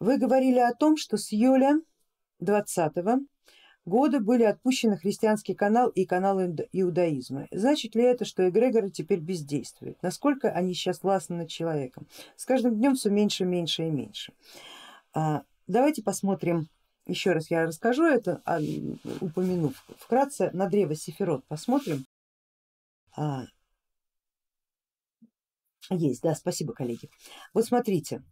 Вы говорили о том, что с июля 20 года были отпущены христианский канал и канал иудаизма. Значит ли это, что эгрегоры теперь бездействуют? Насколько они сейчас властны над человеком? С каждым днем все меньше, меньше и меньше. А, давайте посмотрим, еще раз я расскажу это, а, упомянув вкратце, на древо Сефирот посмотрим. А, есть, да, спасибо коллеги. Вот смотрите,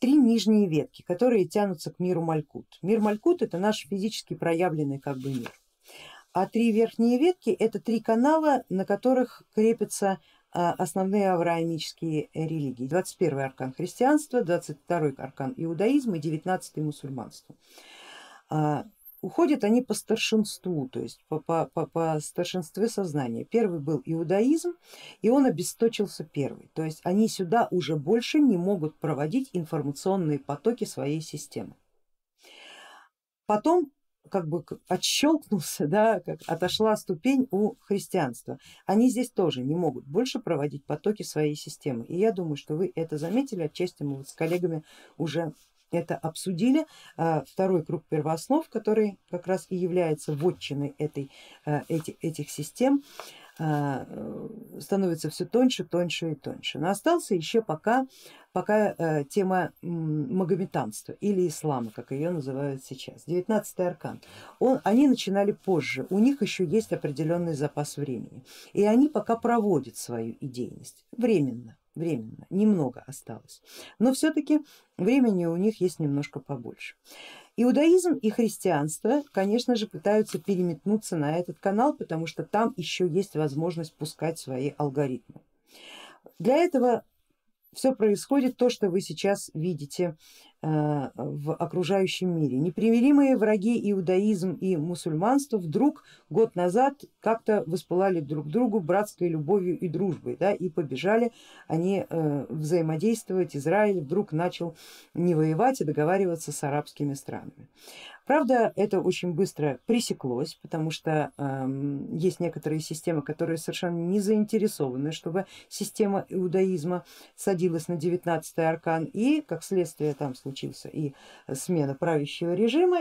три нижние ветки, которые тянутся к миру Малькут. Мир Малькут это наш физически проявленный как бы мир. А три верхние ветки это три канала, на которых крепятся а, основные авраамические религии. 21 аркан христианства, 22 аркан иудаизма и 19 мусульманство. Уходят они по старшинству, то есть по, по, по, по старшинстве сознания. Первый был иудаизм и он обесточился первый, то есть они сюда уже больше не могут проводить информационные потоки своей системы. Потом как бы отщелкнулся, да, как отошла ступень у христианства. Они здесь тоже не могут больше проводить потоки своей системы. И я думаю, что вы это заметили, отчасти мы вот с коллегами уже это обсудили. А, второй круг первооснов, который как раз и является вотчиной этой, а, эти, этих систем, а, становится все тоньше, тоньше и тоньше. Но остался еще пока, пока тема магометанства или ислама, как ее называют сейчас, 19 аркан. Он, они начинали позже, у них еще есть определенный запас времени и они пока проводят свою идейность временно временно, немного осталось, но все-таки времени у них есть немножко побольше. Иудаизм и христианство, конечно же, пытаются переметнуться на этот канал, потому что там еще есть возможность пускать свои алгоритмы. Для этого все происходит то, что вы сейчас видите в окружающем мире. Непримиримые враги иудаизм и мусульманство вдруг год назад как-то воспылали друг другу братской любовью и дружбой да, и побежали они э, взаимодействовать. Израиль вдруг начал не воевать и договариваться с арабскими странами. Правда, это очень быстро пресеклось, потому что э, есть некоторые системы, которые совершенно не заинтересованы, чтобы система иудаизма садилась на 19 аркан и как следствие там случился и смена правящего режима